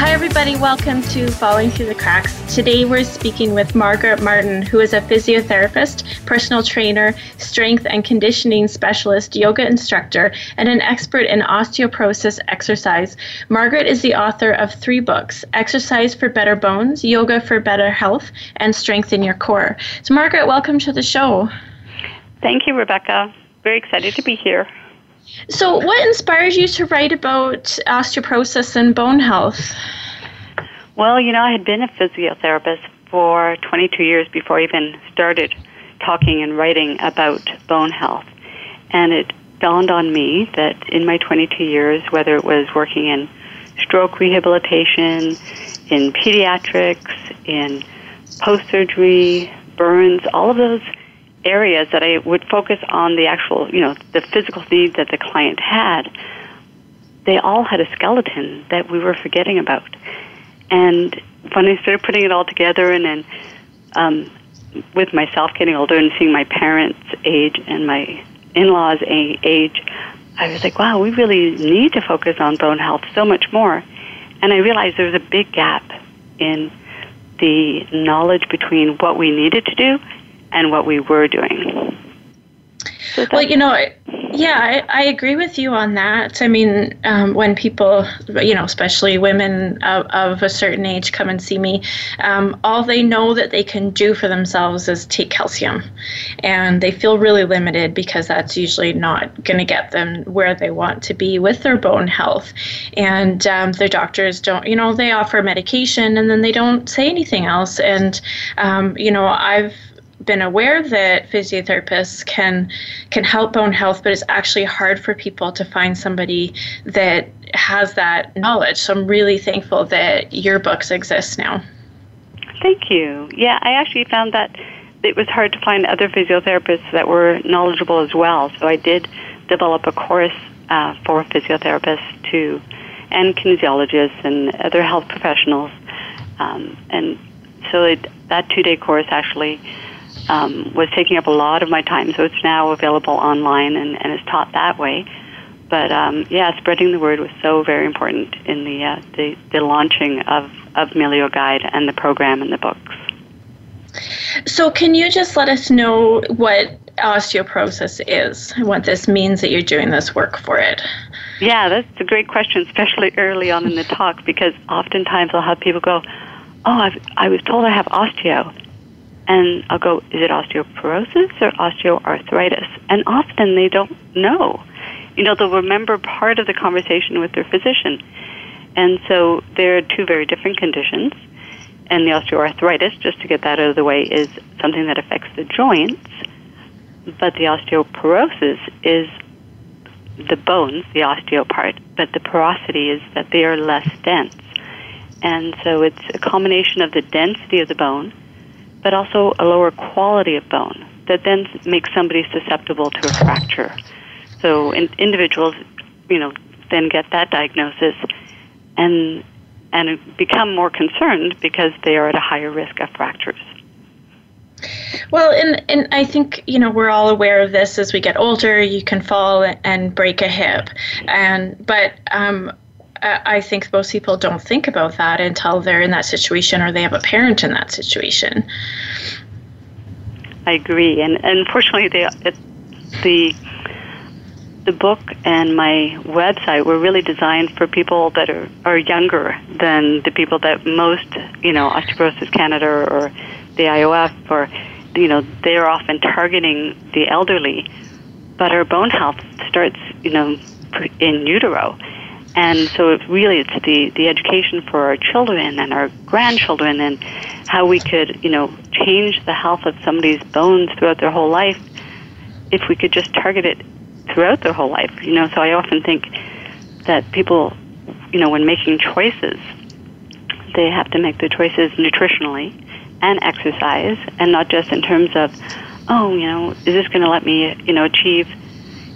Hi, everybody. Welcome to Falling Through the Cracks. Today, we're speaking with Margaret Martin, who is a physiotherapist, personal trainer, strength and conditioning specialist, yoga instructor, and an expert in osteoporosis exercise. Margaret is the author of three books Exercise for Better Bones, Yoga for Better Health, and Strengthen Your Core. So, Margaret, welcome to the show. Thank you, Rebecca. Very excited to be here. So, what inspires you to write about osteoporosis and bone health? Well, you know, I had been a physiotherapist for 22 years before I even started talking and writing about bone health. And it dawned on me that in my 22 years, whether it was working in stroke rehabilitation, in pediatrics, in post surgery, burns, all of those areas that I would focus on the actual, you know, the physical needs that the client had, they all had a skeleton that we were forgetting about. And when I started putting it all together and then um, with myself getting older and seeing my parents' age and my in-laws' age, I was like, wow, we really need to focus on bone health so much more. And I realized there was a big gap in the knowledge between what we needed to do and what we were doing. So well, you know, yeah, I, I, agree with you on that. I mean, um, when people, you know, especially women of, of, a certain age come and see me, um, all they know that they can do for themselves is take calcium. And they feel really limited because that's usually not going to get them where they want to be with their bone health. And um, their doctors don't, you know, they offer medication and then they don't say anything else. And, um, you know, I've, been aware that physiotherapists can can help bone health, but it's actually hard for people to find somebody that has that knowledge. So I'm really thankful that your books exist now. Thank you. Yeah, I actually found that it was hard to find other physiotherapists that were knowledgeable as well. So I did develop a course uh, for physiotherapists to, and kinesiologists and other health professionals. Um, and so it, that two-day course actually um, was taking up a lot of my time. So it's now available online and, and is taught that way. But um, yeah, spreading the word was so very important in the uh, the, the launching of of Melio Guide and the program and the books. So, can you just let us know what osteoporosis is and what this means that you're doing this work for it? Yeah, that's a great question, especially early on in the talk, because oftentimes I'll have people go, "Oh, I've, I was told I have osteo," and I'll go, is it osteoporosis or osteoarthritis? And often they don't know. You know, they'll remember part of the conversation with their physician. And so they're two very different conditions. And the osteoarthritis, just to get that out of the way, is something that affects the joints. But the osteoporosis is the bones, the osteo part, but the porosity is that they are less dense. And so it's a combination of the density of the bone but also a lower quality of bone that then makes somebody susceptible to a fracture. So in, individuals, you know, then get that diagnosis and and become more concerned because they are at a higher risk of fractures. Well, and, and I think, you know, we're all aware of this as we get older, you can fall and break a hip. And, but, um, I think most people don't think about that until they're in that situation or they have a parent in that situation. I agree, and, unfortunately, the the the book and my website were really designed for people that are, are younger than the people that most, you know, Osteoporosis Canada or the IOF or, you know, they're often targeting the elderly. But our bone health starts, you know, in utero. And so it really it's the, the education for our children and our grandchildren and how we could, you know, change the health of somebody's bones throughout their whole life if we could just target it throughout their whole life. You know, so I often think that people, you know, when making choices, they have to make the choices nutritionally and exercise, and not just in terms of, oh, you know, is this going to let me, you know, achieve,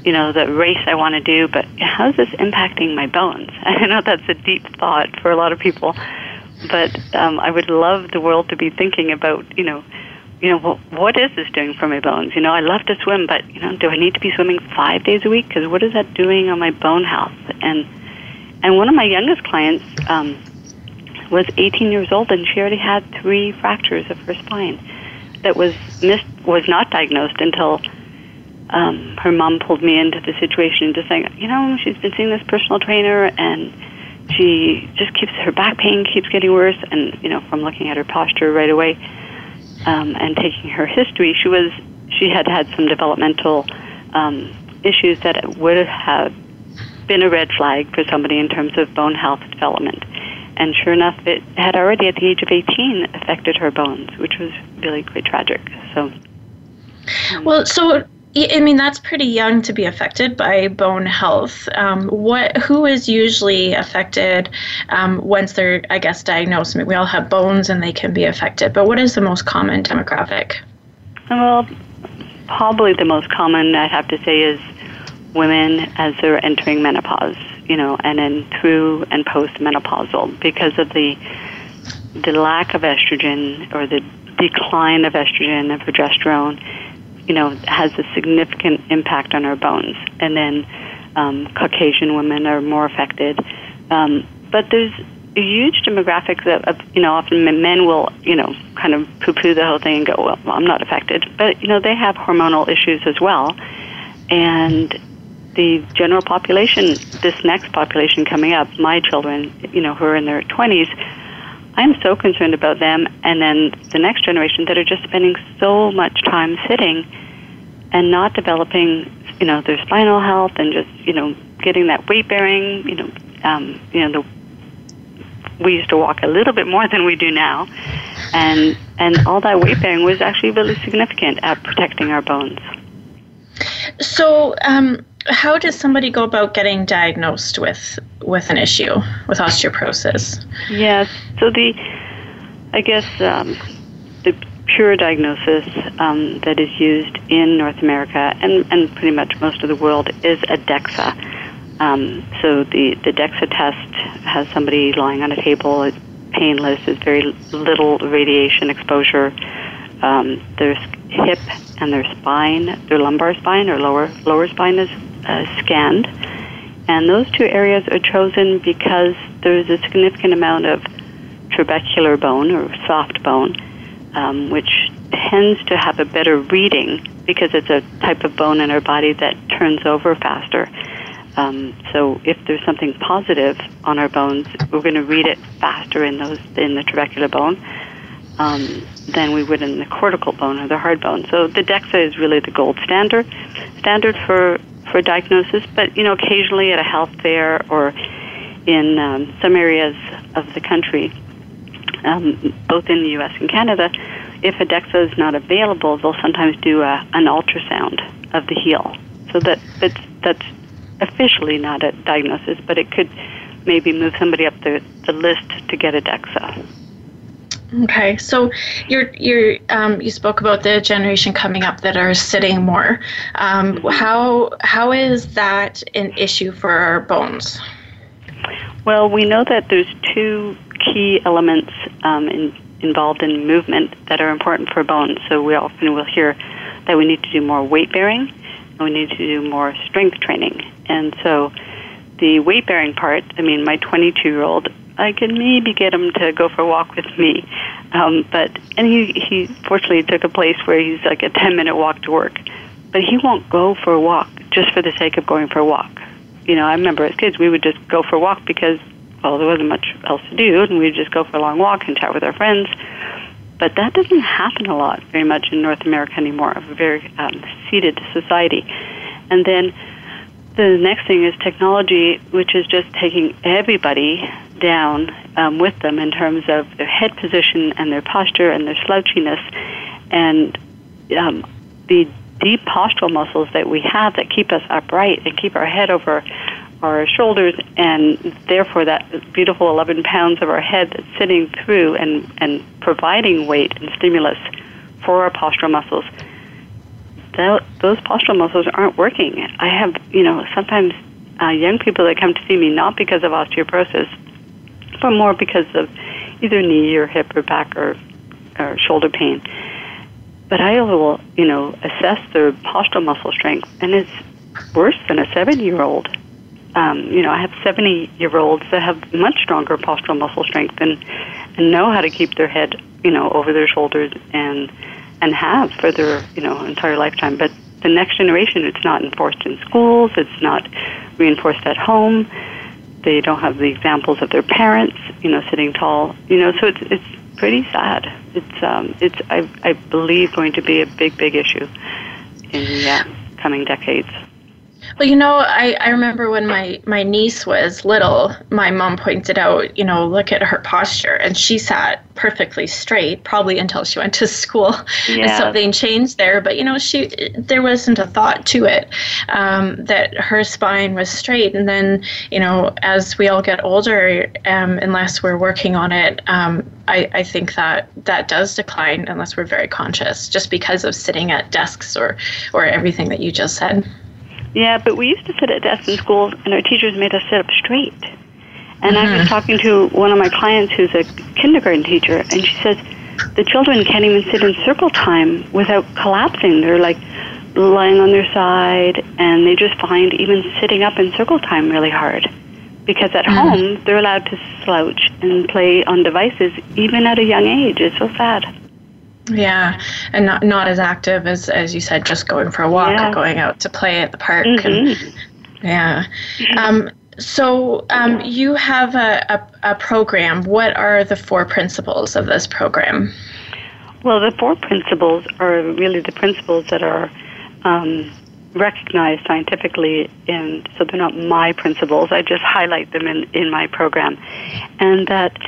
you know, the race I want to do, but how is this impacting my bones? I know that's a deep thought for a lot of people, but um, I would love the world to be thinking about, you know, you know, well, what is this doing for my bones? You know, I love to swim, but you know, do I need to be swimming five days a week? Because what is that doing on my bone health? And and one of my youngest clients um, was 18 years old, and she already had three fractures of her spine that was missed was not diagnosed until um, her mom pulled me into the situation, just saying, you know, she's been seeing this personal trainer, and she just keeps her back pain keeps getting worse, and you know, from looking at her posture right away um, and taking her history, she was she had had some developmental um, issues that would have been a red flag for somebody in terms of bone health development. And sure enough, it had already at the age of 18 affected her bones, which was really quite tragic. So, well, so I mean that's pretty young to be affected by bone health. Um, what who is usually affected um, once they're I guess diagnosed? I mean, we all have bones and they can be affected, but what is the most common demographic? Well, probably the most common I'd have to say is women as they're entering menopause. You know, and then through and post menopausal because of the the lack of estrogen or the decline of estrogen and progesterone you know, has a significant impact on our bones. And then um, Caucasian women are more affected. Um, but there's a huge demographic of, you know, often men will, you know, kind of poo-poo the whole thing and go, well, I'm not affected. But, you know, they have hormonal issues as well. And the general population, this next population coming up, my children, you know, who are in their 20s, I'm so concerned about them and then the next generation that are just spending so much time sitting and not developing, you know, their spinal health and just, you know, getting that weight bearing, you know, um, you know, the we used to walk a little bit more than we do now, and and all that weight bearing was actually really significant at protecting our bones. So, um, how does somebody go about getting diagnosed with with an issue with osteoporosis? Yes. So the, I guess um, the pure diagnosis um, that is used in North America and, and pretty much most of the world is a DEXA. Um, so the, the DEXA test has somebody lying on a table, it's painless, there's very little radiation exposure. Um, there's hip and their spine, their lumbar spine or lower lower spine is uh, scanned. And those two areas are chosen because there's a significant amount of trabecular bone or soft bone, um, which tends to have a better reading because it's a type of bone in our body that turns over faster. Um, so if there's something positive on our bones, we're going to read it faster in those in the trabecular bone um, than we would in the cortical bone or the hard bone. So the DEXA is really the gold standard standard for for diagnosis, but you know, occasionally at a health fair or in um, some areas of the country, um, both in the U.S. and Canada, if a DEXA is not available, they'll sometimes do a, an ultrasound of the heel. So that that's, that's officially not a diagnosis, but it could maybe move somebody up the, the list to get a DEXA. Okay, so you're you're um, you spoke about the generation coming up that are sitting more. Um, how how is that an issue for our bones? Well, we know that there's two key elements um, in, involved in movement that are important for bones. So we often will hear that we need to do more weight bearing, and we need to do more strength training. And so the weight bearing part, I mean, my 22 year old I can maybe get him to go for a walk with me. Um, but and he he fortunately took a place where he's like a ten minute walk to work, but he won't go for a walk just for the sake of going for a walk. You know, I remember as kids we would just go for a walk because well there wasn't much else to do, and we'd just go for a long walk and chat with our friends. But that doesn't happen a lot very much in North America anymore. Of a very um, seated society, and then the next thing is technology, which is just taking everybody down um, with them in terms of their head position and their posture and their slouchiness, and um, the deep postural muscles that we have that keep us upright and keep our head over our shoulders, and therefore that beautiful 11 pounds of our head that's sitting through and, and providing weight and stimulus for our postural muscles. That, those postural muscles aren't working. I have, you know, sometimes uh, young people that come to see me not because of osteoporosis, but more because of either knee or hip or back or, or shoulder pain but I will, you know, assess their postural muscle strength, and it's worse than a seven-year-old. Um, you know, I have 70-year-olds that have much stronger postural muscle strength and and know how to keep their head, you know, over their shoulders and and have for their, you know, entire lifetime. But the next generation, it's not enforced in schools. It's not reinforced at home. They don't have the examples of their parents, you know, sitting tall. You know, so it's it's pretty sad. It's um, it's I, I believe going to be a big big issue in the uh, coming decades. Well, you know, I, I remember when my, my niece was little, my mom pointed out, you know, look at her posture. And she sat perfectly straight, probably until she went to school yeah. and something changed there. But, you know, she there wasn't a thought to it um, that her spine was straight. And then, you know, as we all get older, um, unless we're working on it, um, I, I think that that does decline unless we're very conscious, just because of sitting at desks or, or everything that you just said. Yeah, but we used to sit at desks in school, and our teachers made us sit up straight. And mm-hmm. I was mm-hmm. talking to one of my clients who's a kindergarten teacher, and she says the children can't even sit in circle time without collapsing. They're like lying on their side, and they just find even sitting up in circle time really hard. Because at mm-hmm. home, they're allowed to slouch and play on devices even at a young age. It's so sad. Yeah, and not not as active as as you said, just going for a walk yeah. or going out to play at the park. Mm-hmm. And, yeah. Mm-hmm. Um, so um, you have a, a, a, program. What are the four principles of this program? Well, the four principles are really the principles that are um, recognized scientifically, and so they're not my principles. I just highlight them in, in my program. And that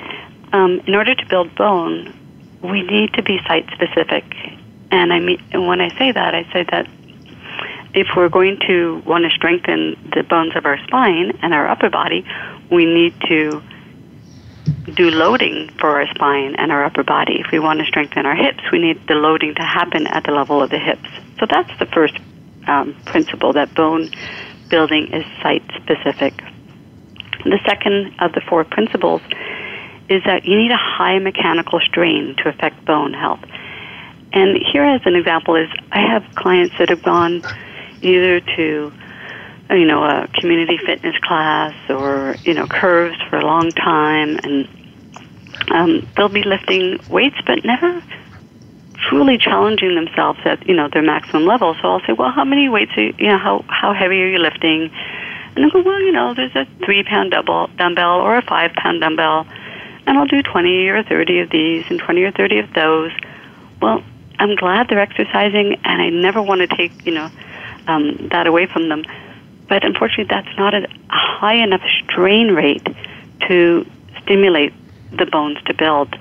um, in order to build bone, we need to be site specific. And I mean, when I say that, I say that if we're going to want to strengthen the bones of our spine and our upper body, we need to do loading for our spine and our upper body. If we want to strengthen our hips, we need the loading to happen at the level of the hips. So that's the first um, principle that bone building is site specific. The second of the four principles is that you need a high mechanical strain to affect bone health. And here, as an example, is I have clients that have gone either to you know a community fitness class or you know curves for a long time, and um, they'll be lifting weights, but never truly challenging themselves at you know their maximum level. So I'll say, well, how many weights are you, you know how how heavy are you lifting? And they'll go, well, you know, there's a three pound double dumbbell or a five pound dumbbell and I'll do 20 or 30 of these and 20 or 30 of those. Well, I'm glad they're exercising, and I never want to take you know um, that away from them. But unfortunately, that's not a, high enough strain rate to stimulate the bones to build.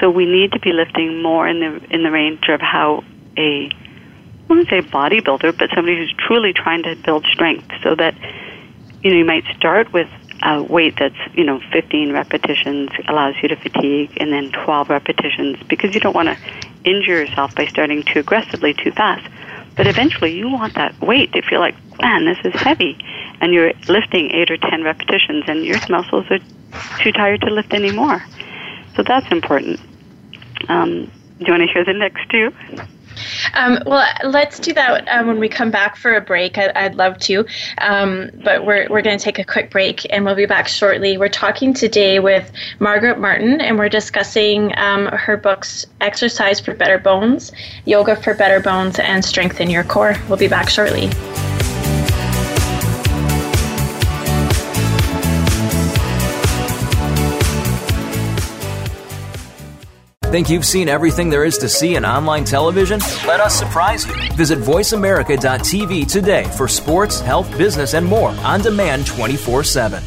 So we need to be lifting more in the in the range of how a I wouldn't say bodybuilder, but somebody who's truly trying to build strength. So that you know you might start with a weight that's you know 15 repetitions allows you to fatigue, and then 12 repetitions because you don't want to injure yourself by starting too aggressively too fast. But eventually, you want that weight to feel like, man, this is heavy, and you're lifting eight or 10 repetitions, and your muscles are too tired to lift anymore. So that's important. Um, do you want to hear the next two? Um, well, let's do that um, when we come back for a break. I, would love to. Um, but we're, we're going to take a quick break and we'll be back shortly. We're talking today with Margaret Martin and we're discussing um, her books Exercise for Better Bones, Yoga for Better Bones, and Strengthen Your Core. We'll be back shortly. Think you've seen everything there is to see in online television? Let us surprise you. Visit VoiceAmerica.tv today for sports, health, business, and more on demand 24 7.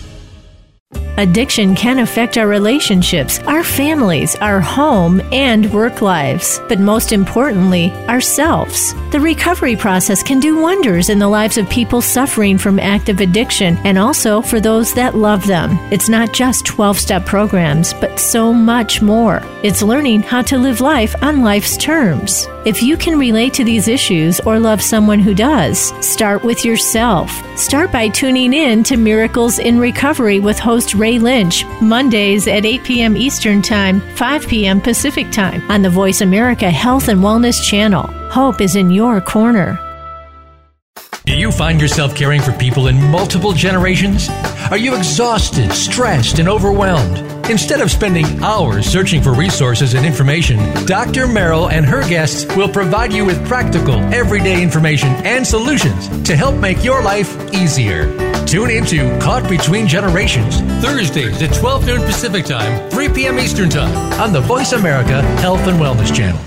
Addiction can affect our relationships, our families, our home, and work lives, but most importantly, ourselves. The recovery process can do wonders in the lives of people suffering from active addiction and also for those that love them. It's not just 12 step programs, but so much more. It's learning how to live life on life's terms. If you can relate to these issues or love someone who does, start with yourself. Start by tuning in to Miracles in Recovery with host Ray Lynch, Mondays at 8 p.m. Eastern Time, 5 p.m. Pacific Time on the Voice America Health and Wellness Channel. Hope is in your corner. Do you find yourself caring for people in multiple generations? Are you exhausted, stressed, and overwhelmed? Instead of spending hours searching for resources and information, Dr. Merrill and her guests will provide you with practical, everyday information and solutions to help make your life easier. Tune into Caught Between Generations, Thursdays at 12 noon Pacific Time, 3 p.m. Eastern Time on the Voice America Health and Wellness Channel.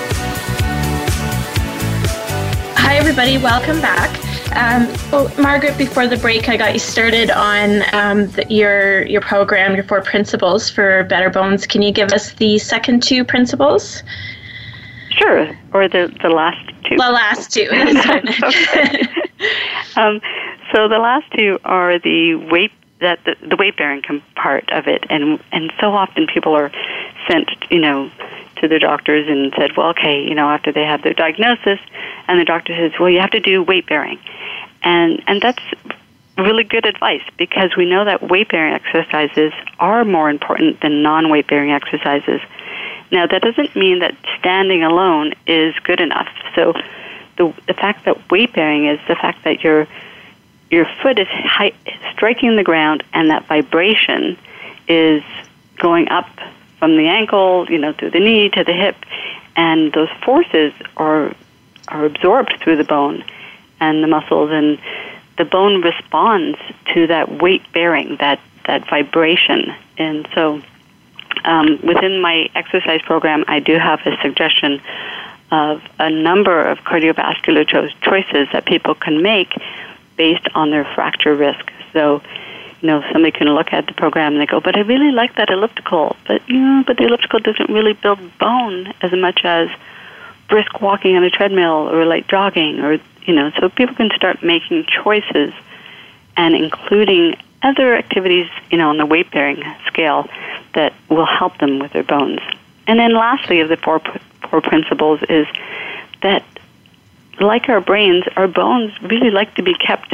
Hi, everybody. Welcome back. Um, Margaret, before the break, I got you started on um, the, your your program, your four principles for better bones. Can you give us the second two principles? Sure, or the the last two. The last two. um, so the last two are the weight that the, the weight bearing part of it, and and so often people are sent, you know, to their doctors and said, well, okay, you know, after they have their diagnosis, and the doctor says, well, you have to do weight bearing, and and that's really good advice because we know that weight bearing exercises are more important than non weight bearing exercises. Now, that doesn't mean that standing alone is good enough. So, the the fact that weight bearing is the fact that your your foot is high, striking the ground, and that vibration is going up from the ankle, you know, through the knee to the hip, and those forces are are absorbed through the bone and the muscles, and the bone responds to that weight bearing, that that vibration, and so. Um, within my exercise program, I do have a suggestion of a number of cardiovascular cho- choices that people can make based on their fracture risk. So, you know, somebody can look at the program and they go, but I really like that elliptical, but you know, but the elliptical doesn't really build bone as much as brisk walking on a treadmill or light jogging or you know, so people can start making choices and including other activities, you know, on the weight bearing scale that will help them with their bones. And then lastly of the four four principles is that like our brains, our bones really like to be kept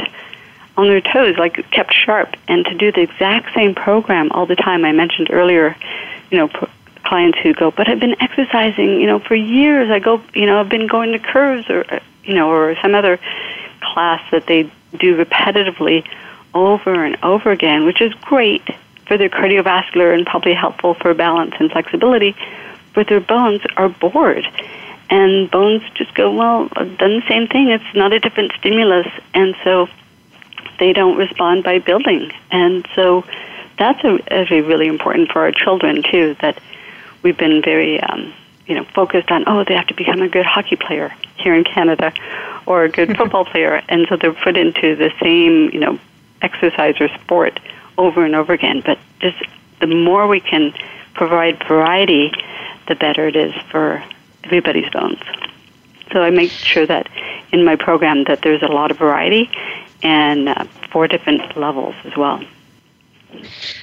on their toes, like kept sharp, and to do the exact same program all the time. I mentioned earlier, you know, pro- clients who go, but I've been exercising, you know, for years. I go, you know, I've been going to curves or, uh, you know, or some other class that they do repetitively over and over again, which is great for their cardiovascular and probably helpful for balance and flexibility. But their bones are bored and bones just go, well, I've done the same thing. It's not a different stimulus, and so they don't respond by building. And so that's a, really important for our children too. That we've been very, um, you know, focused on oh they have to become a good hockey player here in Canada, or a good football player, and so they're put into the same, you know, exercise or sport over and over again. But just the more we can provide variety, the better it is for everybody's bones. So I make sure that in my program that there's a lot of variety and uh, four different levels as well.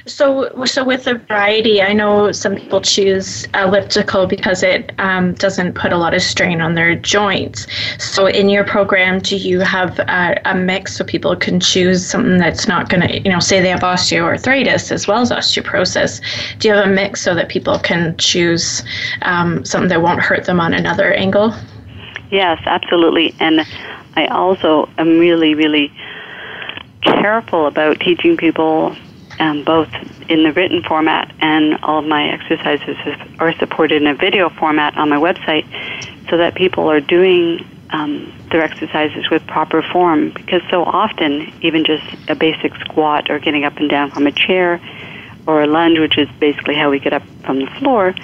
So, so with the variety, I know some people choose elliptical because it um, doesn't put a lot of strain on their joints. So, in your program, do you have a, a mix so people can choose something that's not going to, you know, say they have osteoarthritis as well as osteoporosis? Do you have a mix so that people can choose um, something that won't hurt them on another angle? Yes, absolutely. And I also am really, really careful about teaching people um, both in the written format and all of my exercises are supported in a video format on my website so that people are doing um, their exercises with proper form because so often even just a basic squat or getting up and down from a chair or a lunge which is basically how we get up from the floor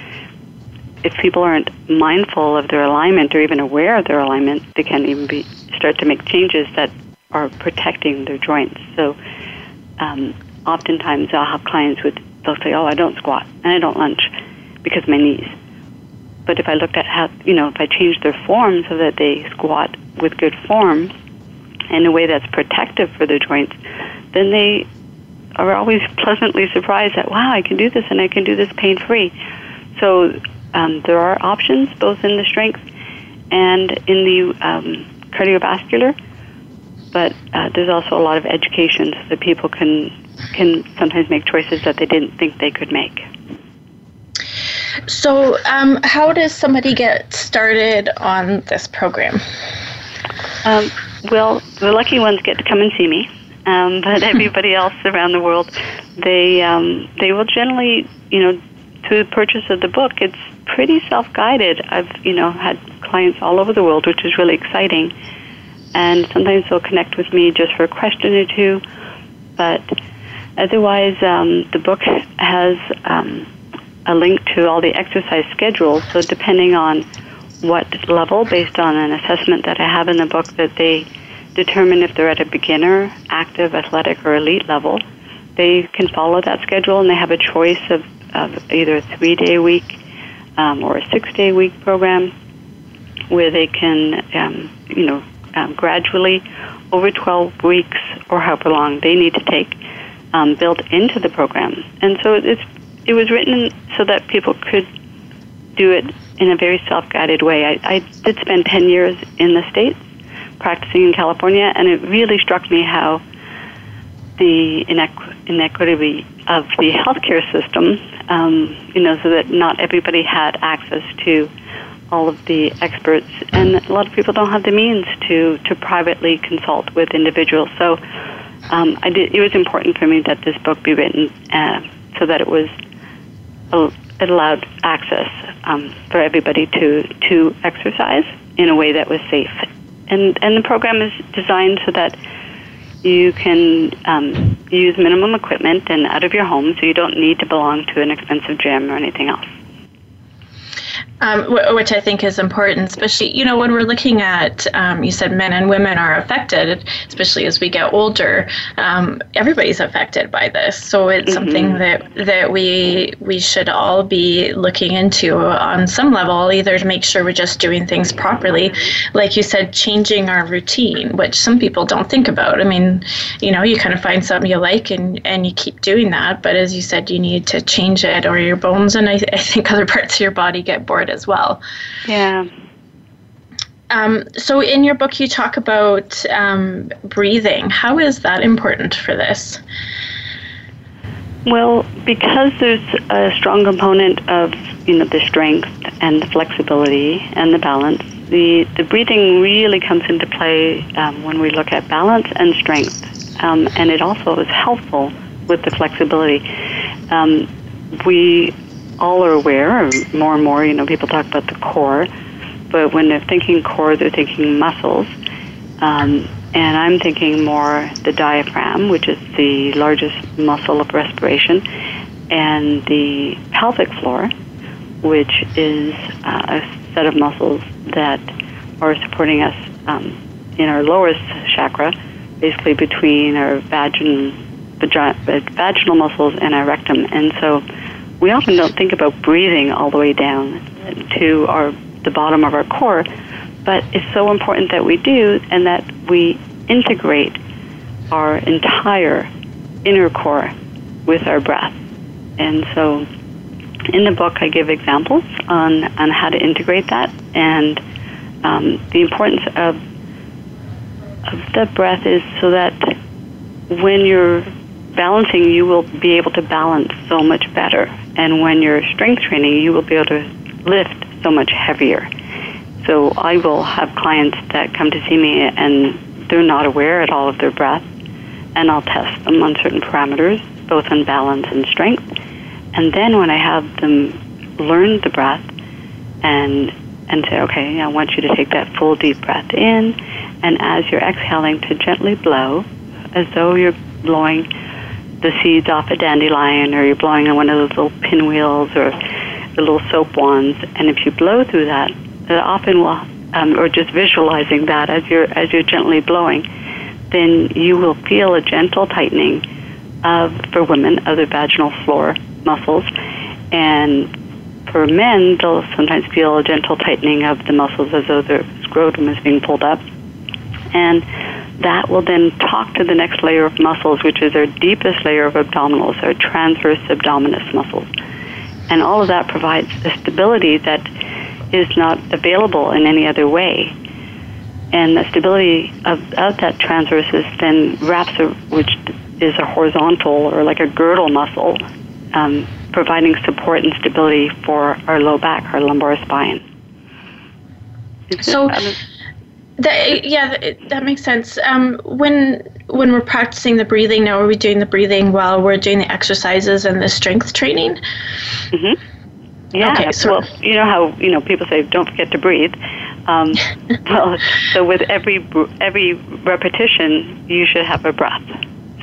if people aren't mindful of their alignment or even aware of their alignment they can even be start to make changes that are protecting their joints so um, oftentimes I'll have clients with they'll say, "Oh, I don't squat and I don't lunge because my knees." But if I looked at how you know if I changed their form so that they squat with good form in a way that's protective for their joints, then they are always pleasantly surprised that wow, I can do this and I can do this pain free. So um, there are options both in the strength and in the um, cardiovascular, but uh, there's also a lot of education so that people can can sometimes make choices that they didn't think they could make. So, um, how does somebody get started on this program? Um, well, the lucky ones get to come and see me, um, but everybody else around the world, they um, they will generally, you know, through the purchase of the book, it's pretty self-guided. I've you know had clients all over the world, which is really exciting, and sometimes they'll connect with me just for a question or two, but Otherwise, um, the book has um, a link to all the exercise schedules. So, depending on what level, based on an assessment that I have in the book, that they determine if they're at a beginner, active, athletic, or elite level, they can follow that schedule and they have a choice of, of either a three day week um, or a six day week program where they can, um, you know, um, gradually over 12 weeks or however long they need to take um, built into the program. And so it's, it was written so that people could do it in a very self guided way. I, I did spend 10 years in the States practicing in California, and it really struck me how the inequ- inequity of the healthcare system, um, you know, so that not everybody had access to all of the experts, and a lot of people don't have the means to to privately consult with individuals. So um, I did, it was important for me that this book be written uh, so that it was it allowed access um, for everybody to to exercise in a way that was safe. And and the program is designed so that you can um, use minimum equipment and out of your home, so you don't need to belong to an expensive gym or anything else um, which I think is important, especially you know when we're looking at um, you said men and women are affected, especially as we get older. Um, everybody's affected by this, so it's mm-hmm. something that that we we should all be looking into on some level, either to make sure we're just doing things properly, like you said, changing our routine, which some people don't think about. I mean, you know, you kind of find something you like and and you keep doing that, but as you said, you need to change it, or your bones and I, I think other parts of your body get bored as well. Yeah. Um, so, in your book, you talk about um, breathing. How is that important for this? Well, because there's a strong component of you know the strength and the flexibility and the balance, the the breathing really comes into play um, when we look at balance and strength, um, and it also is helpful with the flexibility. Um, we all are aware, more and more, you know, people talk about the core, but when they're thinking core, they're thinking muscles. Um, and I'm thinking more the diaphragm, which is the largest muscle of respiration, and the pelvic floor, which is uh, a set of muscles that are supporting us um, in our lowest chakra, basically between our vagin, vaginal muscles and our rectum. And so we often don't think about breathing all the way down to our the bottom of our core, but it's so important that we do and that we integrate our entire inner core with our breath. And so in the book, I give examples on, on how to integrate that and um, the importance of of the breath is so that when you're balancing, you will be able to balance so much better. And when you're strength training, you will be able to lift so much heavier. So I will have clients that come to see me and they're not aware at all of their breath, and I'll test them on certain parameters, both on balance and strength. And then when I have them learn the breath and and say, okay, I want you to take that full deep breath in, and as you're exhaling, to gently blow, as though you're blowing the seeds off a dandelion, or you're blowing on one of those little pinwheels, or the little soap wands. And if you blow through that, that often will, um, or just visualizing that as you're as you're gently blowing, then you will feel a gentle tightening of, for women, of the vaginal floor muscles, and for men, they'll sometimes feel a gentle tightening of the muscles as though their scrotum is being pulled up. And that will then talk to the next layer of muscles, which is our deepest layer of abdominals, our transverse abdominis muscles. And all of that provides a stability that is not available in any other way. And the stability of, of that transversus then wraps, a, which is a horizontal or like a girdle muscle, um, providing support and stability for our low back, our lumbar spine. so, that, yeah, that, that makes sense. Um, when when we're practicing the breathing, now are we doing the breathing while we're doing the exercises and the strength training? Mm-hmm. Yeah. Okay, so well, you know how you know people say don't forget to breathe. Um, well, so with every every repetition, you should have a breath.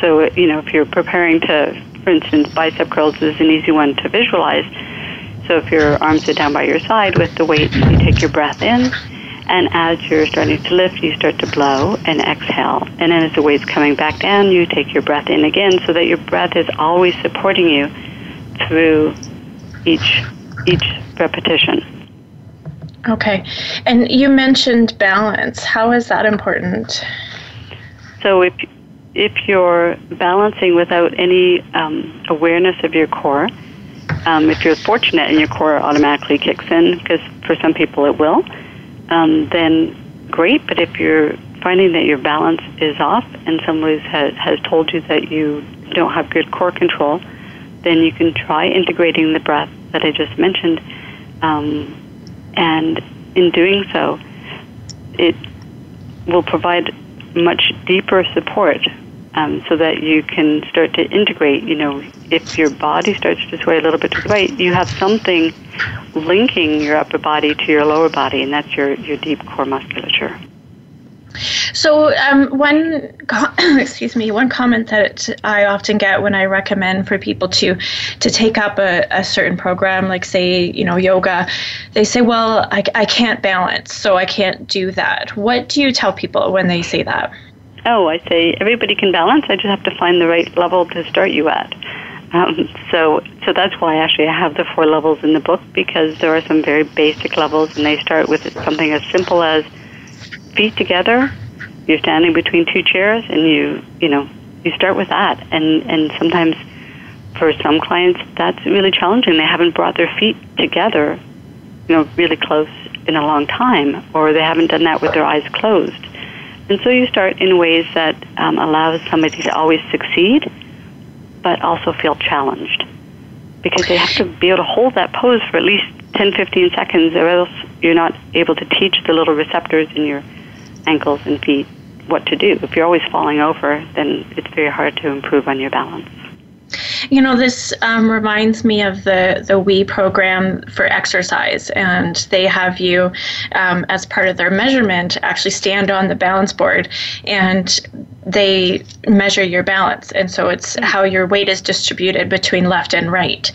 So you know if you're preparing to for instance, bicep curls is an easy one to visualize. So if your arms are down by your side with the weight, you take your breath in, and as you're starting to lift, you start to blow and exhale. And then as the weight's coming back down, you take your breath in again so that your breath is always supporting you through each each repetition. Okay. And you mentioned balance. How is that important? So if if you're balancing without any um, awareness of your core, um, if you're fortunate and your core automatically kicks in, because for some people it will, um, then great. But if you're finding that your balance is off and somebody has, has told you that you don't have good core control, then you can try integrating the breath that I just mentioned. Um, and in doing so, it will provide much deeper support um, so that you can start to integrate. You know, if your body starts to sway a little bit to the right, you have something linking your upper body to your lower body, and that's your, your deep core musculature. So, um, one excuse me, one comment that I often get when I recommend for people to to take up a, a certain program, like say you know yoga, they say, "Well, I, I can't balance, so I can't do that." What do you tell people when they say that? Oh, I say everybody can balance. I just have to find the right level to start you at. Um, so, so that's why actually I have the four levels in the book because there are some very basic levels, and they start with something as simple as feet together. You're standing between two chairs, and you, you know, you start with that. And and sometimes for some clients that's really challenging. They haven't brought their feet together, you know, really close in a long time, or they haven't done that with their eyes closed. And so you start in ways that um, allows somebody to always succeed, but also feel challenged. Because they have to be able to hold that pose for at least 10, 15 seconds, or else you're not able to teach the little receptors in your ankles and feet what to do. If you're always falling over, then it's very hard to improve on your balance. You know, this um, reminds me of the the Wii program for exercise, and they have you, um, as part of their measurement, actually stand on the balance board, and they measure your balance, and so it's how your weight is distributed between left and right,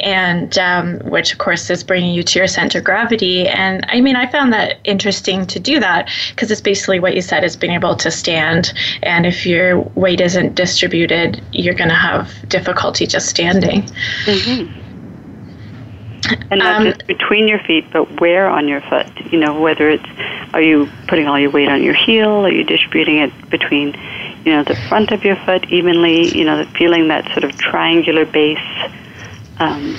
and um, which of course is bringing you to your center of gravity. And I mean, I found that interesting to do that because it's basically what you said is being able to stand, and if your weight isn't distributed, you're going to have difficulty just standing. Mm-hmm. And not um, just between your feet, but where on your foot. You know, whether it's are you putting all your weight on your heel, are you distributing it between, you know, the front of your foot evenly, you know, feeling that sort of triangular base. Um,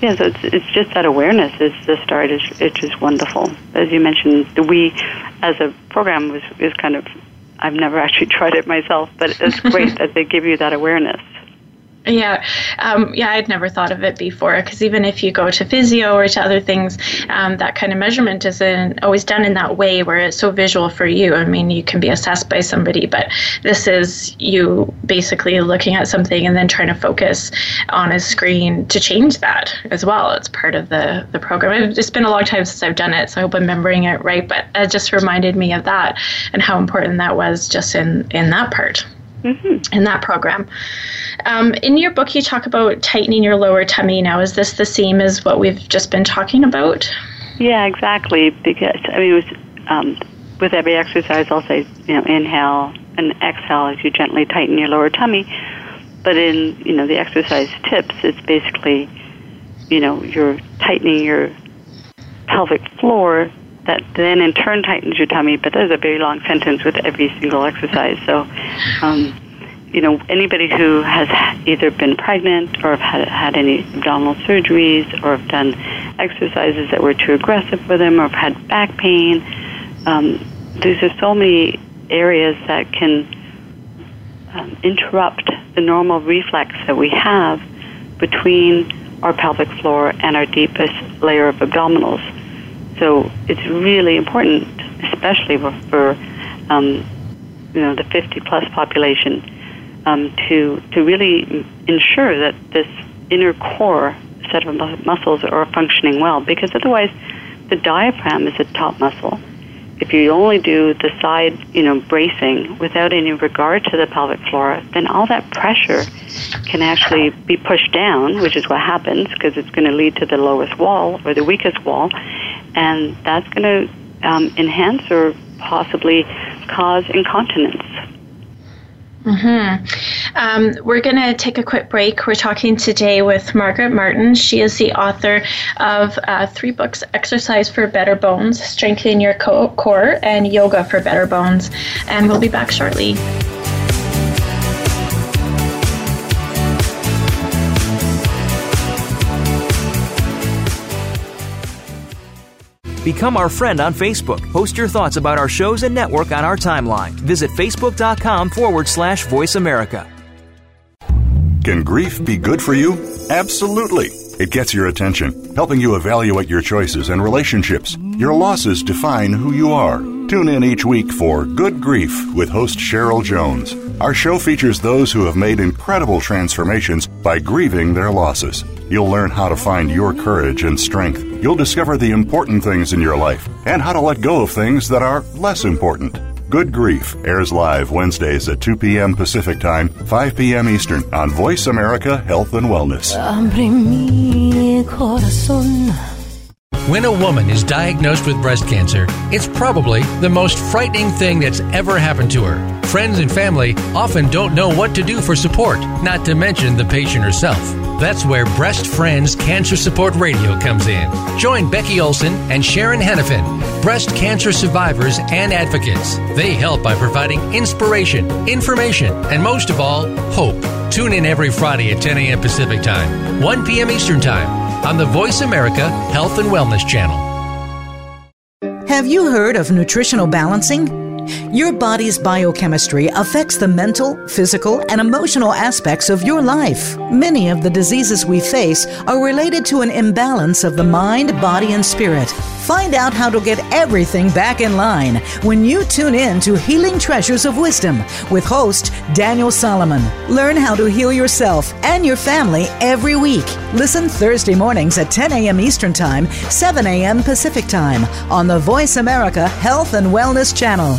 yeah, so it's, it's just that awareness is the start. is It's just wonderful. As you mentioned, the Wii as a program was is kind of. I've never actually tried it myself, but it's great that they give you that awareness. Yeah, um, yeah, I'd never thought of it before because even if you go to physio or to other things, um, that kind of measurement isn't always done in that way where it's so visual for you. I mean, you can be assessed by somebody, but this is you basically looking at something and then trying to focus on a screen to change that as well. It's part of the, the program. It's been a long time since I've done it, so I hope I'm remembering it right, but it just reminded me of that and how important that was just in, in that part mm-hmm. in that program. Um, in your book, you talk about tightening your lower tummy. Now, is this the same as what we've just been talking about? Yeah, exactly. Because I mean, was, um, with every exercise, I'll say, you know, inhale and exhale as you gently tighten your lower tummy. But in you know the exercise tips, it's basically, you know, you're tightening your pelvic floor that then in turn tightens your tummy. But there's a very long sentence with every single exercise. So, um, you know, anybody who has either been pregnant or have had, had any abdominal surgeries or have done exercises that were too aggressive for them or have had back pain, um, these are so many areas that can um, interrupt the normal reflex that we have between our pelvic floor and our deepest layer of abdominals. So it's really important, especially for, for um, you know the 50 plus population, um, to to really ensure that this inner core set of muscles are functioning well. Because otherwise, the diaphragm is a top muscle. If you only do the side, you know, bracing without any regard to the pelvic floor, then all that pressure can actually be pushed down, which is what happens because it's going to lead to the lowest wall or the weakest wall, and that's going to um, enhance or possibly cause incontinence. Mm-hmm. Um, we're going to take a quick break. We're talking today with Margaret Martin. She is the author of uh, three books Exercise for Better Bones, Strengthen Your Core, and Yoga for Better Bones. And we'll be back shortly. Become our friend on Facebook. Post your thoughts about our shows and network on our timeline. Visit facebook.com forward slash voice America. Can grief be good for you? Absolutely. It gets your attention, helping you evaluate your choices and relationships. Your losses define who you are. Tune in each week for Good Grief with host Cheryl Jones. Our show features those who have made incredible transformations by grieving their losses. You'll learn how to find your courage and strength. You'll discover the important things in your life and how to let go of things that are less important. Good Grief airs live Wednesdays at 2 p.m. Pacific Time, 5 p.m. Eastern on Voice America Health and Wellness. When a woman is diagnosed with breast cancer, it's probably the most frightening thing that's ever happened to her. Friends and family often don't know what to do for support, not to mention the patient herself. That's where Breast Friends Cancer Support Radio comes in. Join Becky Olson and Sharon Henifin, breast cancer survivors and advocates. They help by providing inspiration, information, and most of all, hope. Tune in every Friday at 10 a.m. Pacific Time, 1 p.m. Eastern Time on the Voice America Health and Wellness Channel. Have you heard of nutritional balancing? Your body's biochemistry affects the mental, physical, and emotional aspects of your life. Many of the diseases we face are related to an imbalance of the mind, body, and spirit. Find out how to get everything back in line when you tune in to Healing Treasures of Wisdom with host Daniel Solomon. Learn how to heal yourself and your family every week. Listen Thursday mornings at 10 a.m. Eastern Time, 7 a.m. Pacific Time on the Voice America Health and Wellness Channel.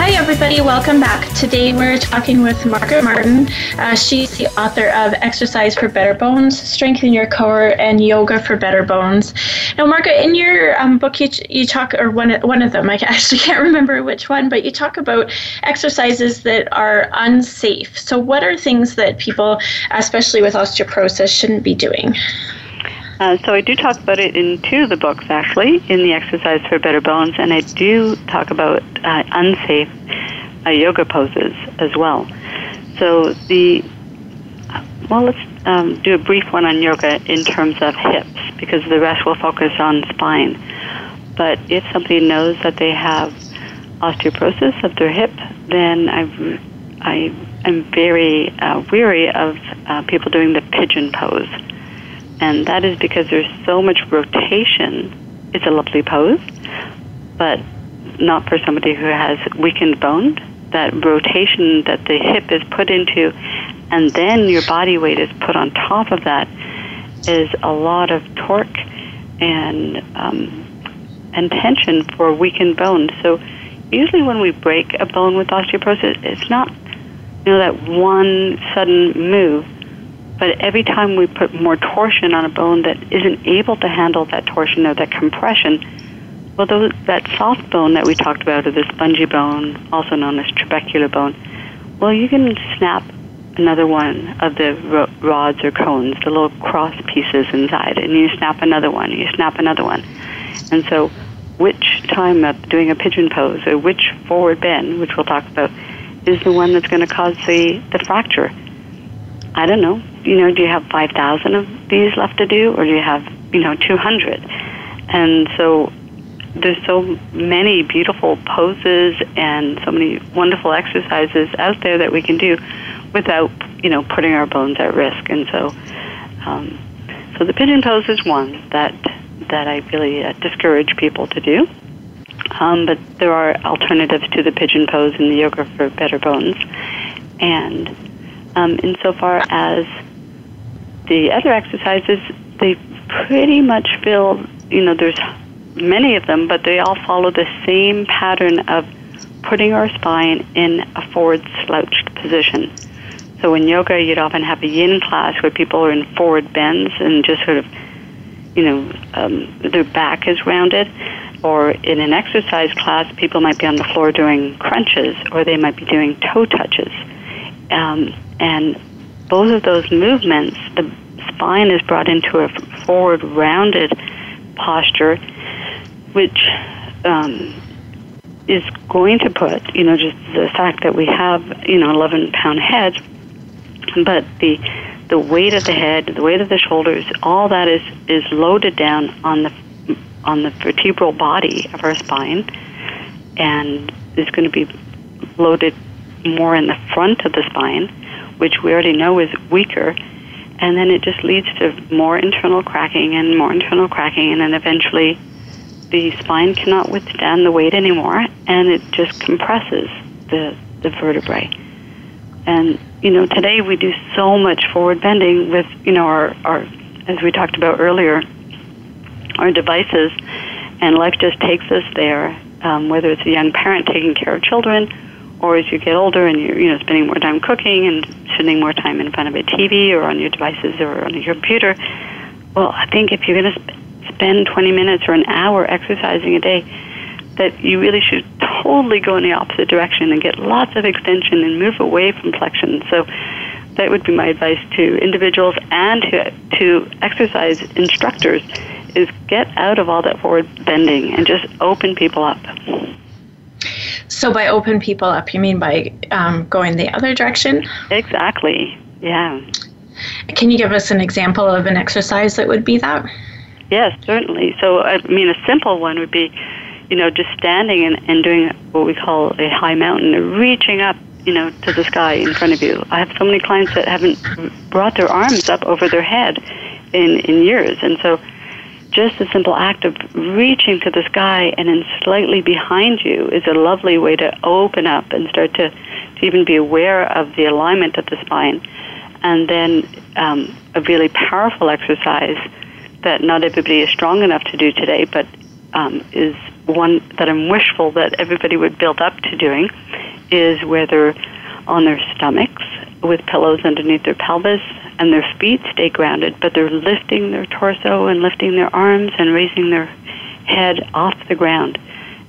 Hi, everybody. Welcome back. Today we're talking with Margaret Martin. Uh, she's the author of Exercise for Better Bones, Strengthen Your Core, and Yoga for Better Bones. Now, Margaret, in your um, book, you, you talk, or one, one of them, I actually can't remember which one, but you talk about exercises that are unsafe. So, what are things that people, especially with osteoporosis, shouldn't be doing? Uh, so I do talk about it in two of the books, actually, in the Exercise for Better Bones, and I do talk about uh, unsafe uh, yoga poses as well. So the well, let's um, do a brief one on yoga in terms of hips, because the rest will focus on spine. But if somebody knows that they have osteoporosis of their hip, then I I am very uh, weary of uh, people doing the pigeon pose and that is because there's so much rotation. It's a lovely pose, but not for somebody who has weakened bone. That rotation that the hip is put into, and then your body weight is put on top of that, is a lot of torque and um, and tension for weakened bone. So usually when we break a bone with osteoporosis, it's not you know that one sudden move but every time we put more torsion on a bone that isn't able to handle that torsion or that compression, well, those, that soft bone that we talked about, or the spongy bone, also known as trabecular bone, well, you can snap another one of the rods or cones, the little cross pieces inside, and you snap another one, you snap another one. And so, which time of doing a pigeon pose or which forward bend, which we'll talk about, is the one that's going to cause the, the fracture? I don't know you know, do you have 5,000 of these left to do, or do you have, you know, 200? And so there's so many beautiful poses and so many wonderful exercises out there that we can do without, you know, putting our bones at risk. And so, um, so the pigeon pose is one that that I really uh, discourage people to do. Um, but there are alternatives to the pigeon pose in the yoga for better bones. And um, insofar as the other exercises, they pretty much feel, you know, there's many of them, but they all follow the same pattern of putting our spine in a forward slouched position. So in yoga, you'd often have a yin class where people are in forward bends and just sort of, you know, um, their back is rounded. Or in an exercise class, people might be on the floor doing crunches, or they might be doing toe touches. Um, and both of those movements, the spine is brought into a forward rounded posture, which um, is going to put, you know, just the fact that we have, you know, 11 pound head, but the the weight of the head, the weight of the shoulders, all that is is loaded down on the on the vertebral body of our spine, and is going to be loaded more in the front of the spine which we already know is weaker, and then it just leads to more internal cracking and more internal cracking, and then eventually the spine cannot withstand the weight anymore, and it just compresses the, the vertebrae. And you know, today we do so much forward bending with you know our, our as we talked about earlier, our devices, and life just takes us there. Um, whether it's a young parent taking care of children or as you get older and you're you know spending more time cooking and spending more time in front of a TV or on your devices or on your computer, well, I think if you're going to sp- spend 20 minutes or an hour exercising a day, that you really should totally go in the opposite direction and get lots of extension and move away from flexion. So that would be my advice to individuals and to, to exercise instructors is get out of all that forward bending and just open people up. So by open people up, you mean by um, going the other direction? Exactly. Yeah. Can you give us an example of an exercise that would be that? Yes, certainly. So, I mean, a simple one would be, you know, just standing and, and doing what we call a high mountain, reaching up, you know, to the sky in front of you. I have so many clients that haven't brought their arms up over their head in, in years. And so, just a simple act of reaching to the sky and then slightly behind you is a lovely way to open up and start to, to even be aware of the alignment of the spine. And then um, a really powerful exercise that not everybody is strong enough to do today, but um, is one that I'm wishful that everybody would build up to doing, is where they're on their stomachs with pillows underneath their pelvis and their feet stay grounded, but they're lifting their torso and lifting their arms and raising their head off the ground.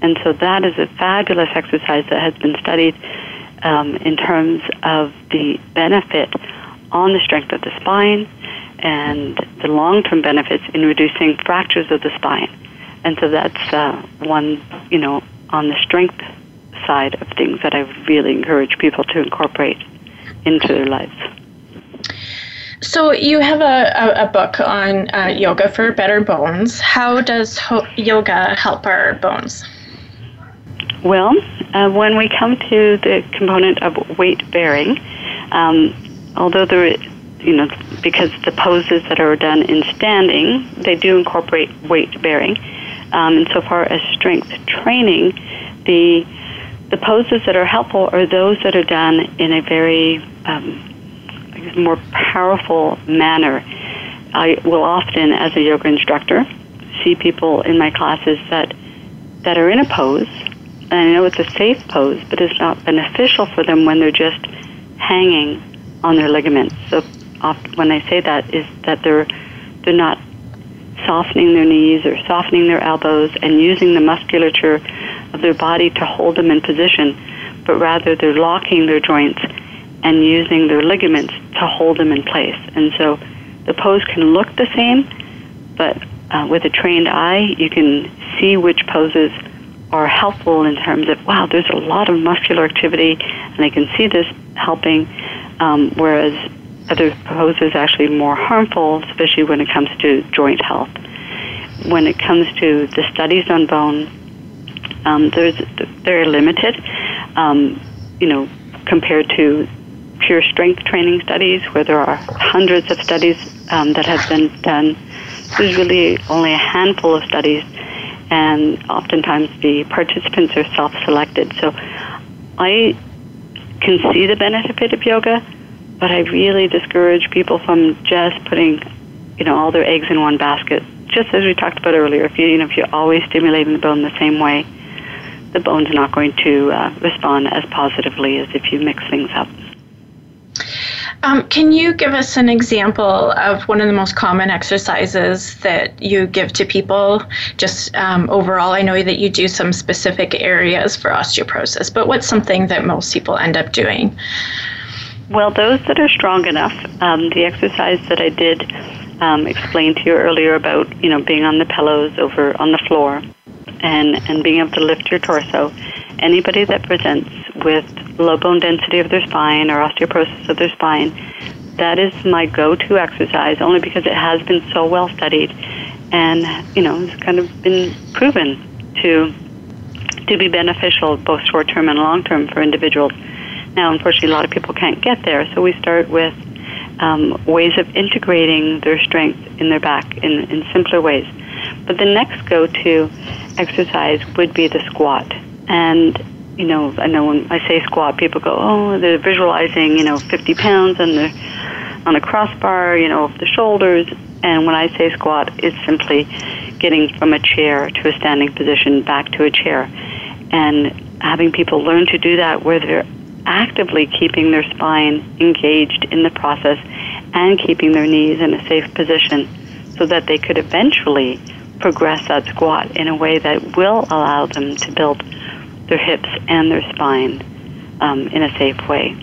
And so that is a fabulous exercise that has been studied um, in terms of the benefit on the strength of the spine and the long-term benefits in reducing fractures of the spine. And so that's uh, one, you know, on the strength side of things that I really encourage people to incorporate into their lives. So you have a, a, a book on uh, yoga for better bones. How does ho- yoga help our bones? Well, uh, when we come to the component of weight bearing, um, although there you know, because the poses that are done in standing, they do incorporate weight bearing. Um, and so far as strength training, the the poses that are helpful are those that are done in a very um, more powerful manner. I will often, as a yoga instructor, see people in my classes that that are in a pose, and I know it's a safe pose, but it's not beneficial for them when they're just hanging on their ligaments. So often when I say that is that they're they're not softening their knees or softening their elbows and using the musculature of their body to hold them in position, but rather they're locking their joints and using their ligaments to hold them in place. And so the pose can look the same, but uh, with a trained eye, you can see which poses are helpful in terms of, wow, there's a lot of muscular activity, and I can see this helping. Um, whereas other poses are actually more harmful, especially when it comes to joint health. When it comes to the studies on bone, um, there's very limited, um, you know, compared to pure strength training studies, where there are hundreds of studies um, that have been done. There's really only a handful of studies, and oftentimes the participants are self-selected. So I can see the benefit of yoga but I really discourage people from just putting, you know, all their eggs in one basket. Just as we talked about earlier, if you, you know, if you're always stimulating the bone the same way, the bone's not going to uh, respond as positively as if you mix things up. Um, can you give us an example of one of the most common exercises that you give to people? Just um, overall, I know that you do some specific areas for osteoporosis, but what's something that most people end up doing? Well, those that are strong enough, um, the exercise that I did um, explain to you earlier about, you know, being on the pillows over on the floor and, and being able to lift your torso. Anybody that presents with low bone density of their spine or osteoporosis of their spine, that is my go-to exercise only because it has been so well studied and, you know, it's kind of been proven to to be beneficial both short term and long term for individuals. Now, unfortunately, a lot of people can't get there, so we start with um, ways of integrating their strength in their back in, in simpler ways. But the next go to exercise would be the squat. And, you know, I know when I say squat, people go, oh, they're visualizing, you know, 50 pounds on the, on a crossbar, you know, the shoulders. And when I say squat, it's simply getting from a chair to a standing position back to a chair. And having people learn to do that where they're actively keeping their spine engaged in the process and keeping their knees in a safe position so that they could eventually progress that squat in a way that will allow them to build their hips and their spine um, in a safe way.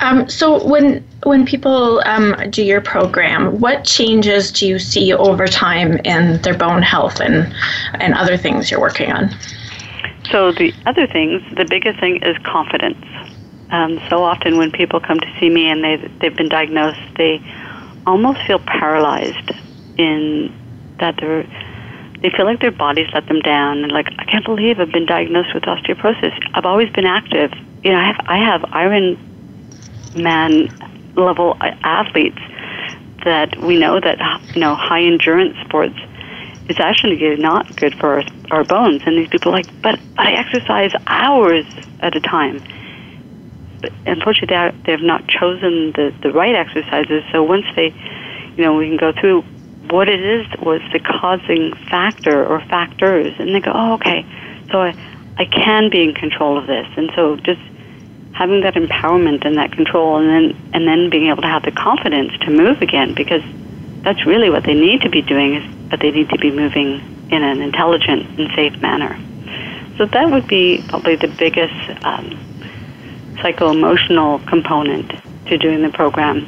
Um, so when when people um, do your program, what changes do you see over time in their bone health and and other things you're working on? so the other things, the biggest thing is confidence. Um, so often when people come to see me and they they've been diagnosed, they almost feel paralyzed in that they're they feel like their bodies let them down and like I can't believe I've been diagnosed with osteoporosis. I've always been active. You know, I have I have Iron Man level athletes that we know that you know high endurance sports is actually not good for our, our bones. And these people are like, but, I exercise hours at a time. But unfortunately, they, they have not chosen the, the right exercises. So once they, you know, we can go through what it is was the causing factor or factors, and they go, oh, okay, so I, I can be in control of this. And so just having that empowerment and that control, and then and then being able to have the confidence to move again, because that's really what they need to be doing is but they need to be moving in an intelligent and safe manner. So that would be probably the biggest um, psycho emotional component to doing the program.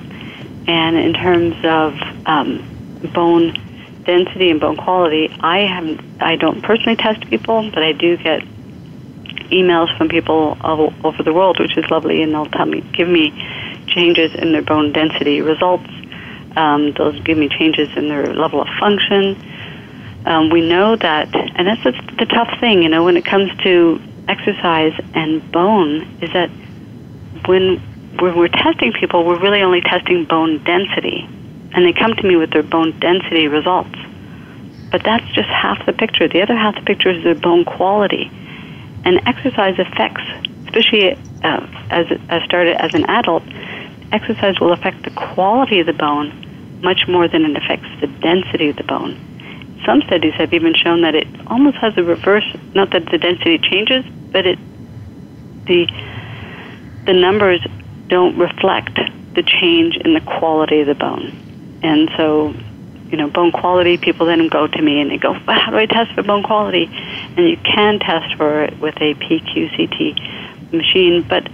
And in terms of um, bone density and bone quality, I have I don't personally test people, but I do get emails from people all over the world, which is lovely, and they'll tell me give me changes in their bone density results um, those give me changes in their level of function. Um, we know that, and that's the tough thing, you know, when it comes to exercise and bone, is that when when we're testing people, we're really only testing bone density, and they come to me with their bone density results. But that's just half the picture. The other half of the picture is their bone quality, and exercise affects, especially uh, as as started as an adult, exercise will affect the quality of the bone much more than it affects the density of the bone. Some studies have even shown that it almost has a reverse, not that the density changes, but it the the numbers don't reflect the change in the quality of the bone. And so, you know, bone quality, people then go to me and they go, well, how do I test for bone quality? And you can test for it with a PQCT machine, but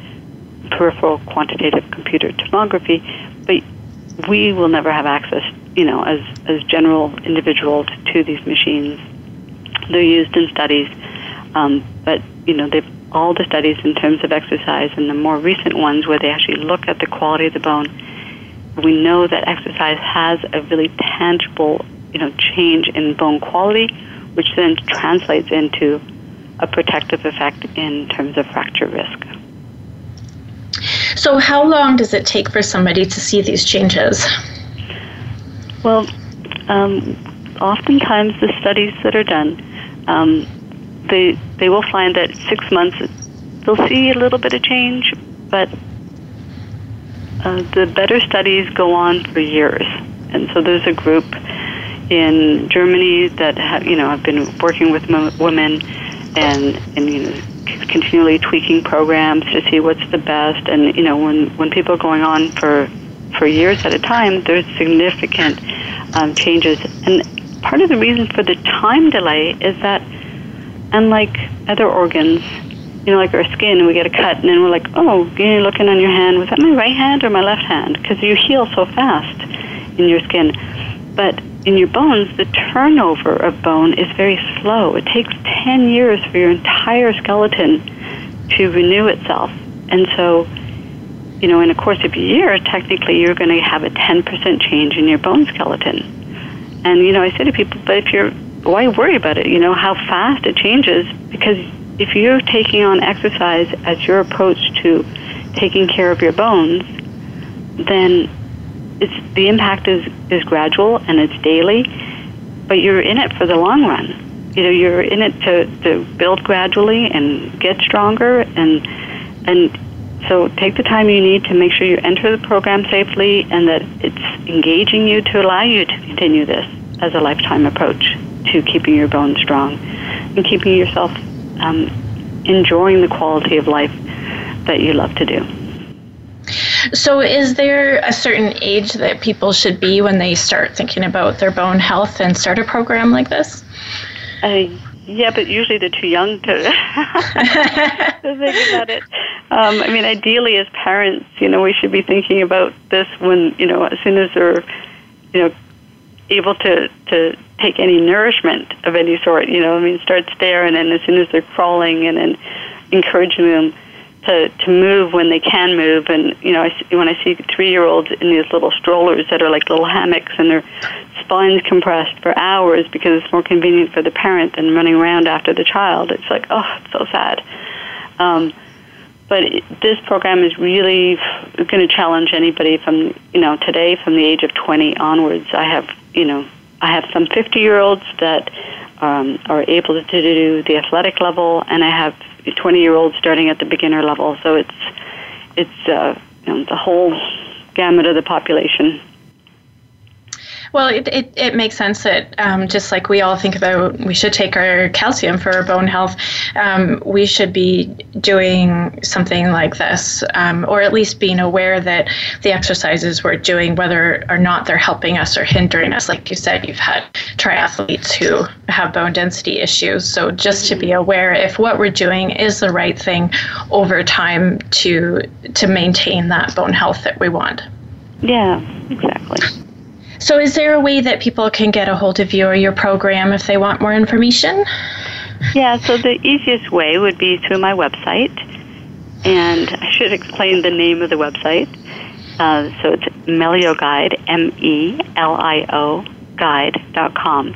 peripheral quantitative computer tomography, but we will never have access, you know, as, as general individuals to these machines. They're used in studies, um, but, you know, they've all the studies in terms of exercise and the more recent ones where they actually look at the quality of the bone, we know that exercise has a really tangible, you know, change in bone quality, which then translates into a protective effect in terms of fracture risk. So, how long does it take for somebody to see these changes? Well, um, oftentimes the studies that are done, um, they they will find that six months they'll see a little bit of change, but uh, the better studies go on for years. And so there's a group in Germany that have you know have been working with women and and you know continually tweaking programs to see what's the best. And you know, when when people are going on for for years at a time, there's significant um, changes. And part of the reason for the time delay is that, unlike other organs, you know, like our skin, and we get a cut, and then we're like, oh, you're looking on your hand. Was that my right hand or my left hand? Because you heal so fast in your skin. But in your bones, the turnover of bone is very slow. It takes 10 years for your entire skeleton to renew itself. And so, you know, in a course of a year, technically you're going to have a 10% change in your bone skeleton. And, you know, I say to people, but if you're, why worry about it? You know, how fast it changes? Because if you're taking on exercise as your approach to taking care of your bones, then it's the impact is is gradual and it's daily, but you're in it for the long run. You know, you're in it to to build gradually and get stronger and and so take the time you need to make sure you enter the program safely and that it's engaging you to allow you to continue this as a lifetime approach to keeping your bones strong and keeping yourself um, enjoying the quality of life that you love to do. So, is there a certain age that people should be when they start thinking about their bone health and start a program like this? Uh, yeah, but usually they're too young to, to think about it. Um, I mean, ideally, as parents, you know, we should be thinking about this when, you know, as soon as they're, you know, able to to take any nourishment of any sort. You know, I mean, starts there, and as soon as they're crawling, and then encouraging them to to move when they can move. And you know, I when I see three year olds in these little strollers that are like little hammocks, and their spines compressed for hours because it's more convenient for the parent than running around after the child. It's like, oh, it's so sad. Um, but this program is really going to challenge anybody from you know today from the age of 20 onwards. I have you know I have some 50 year olds that um, are able to do the athletic level, and I have 20 year olds starting at the beginner level. So it's it's uh, you know, the whole gamut of the population. Well, it, it, it makes sense that um, just like we all think about we should take our calcium for our bone health, um, we should be doing something like this, um, or at least being aware that the exercises we're doing, whether or not they're helping us or hindering us. Like you said, you've had triathletes who have bone density issues. So just to be aware if what we're doing is the right thing over time to to maintain that bone health that we want. Yeah, exactly. So, is there a way that people can get a hold of you or your program if they want more information? Yeah, so the easiest way would be through my website. And I should explain the name of the website. Uh, so it's Melioguide Melio Guide, M E L I O Guide.com.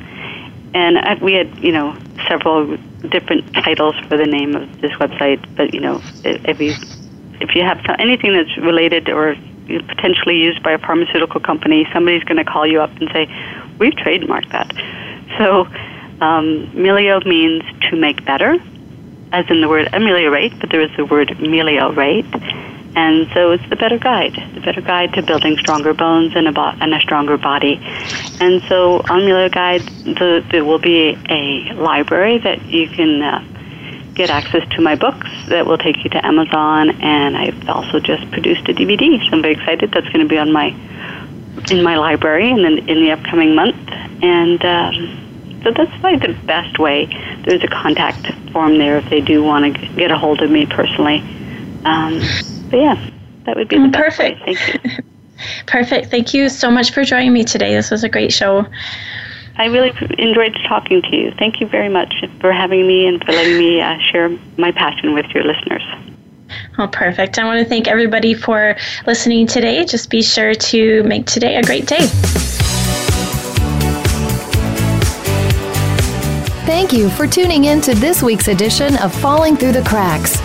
And I, we had, you know, several different titles for the name of this website, but, you know, if you, if you have anything that's related or potentially used by a pharmaceutical company, somebody's going to call you up and say, "We've trademarked that." So, um, melio means to make better, as in the word ameliorate, but there is the word meliorate, and so it's the better guide, the better guide to building stronger bones and a, bo- and a stronger body. And so, on Melio Guide, the, there will be a library that you can. Uh, get access to my books that will take you to Amazon, and I've also just produced a DVD. So I'm very excited. That's going to be on my in my library in the, in the upcoming month, and um, so that's probably the best way. There's a contact form there if they do want to get a hold of me personally. Um, but yeah, that would be the perfect. Way. Thank you. perfect. Thank you so much for joining me today. This was a great show. I really enjoyed talking to you. Thank you very much for having me and for letting me uh, share my passion with your listeners. Oh, perfect. I want to thank everybody for listening today. Just be sure to make today a great day. Thank you for tuning in to this week's edition of Falling Through the Cracks.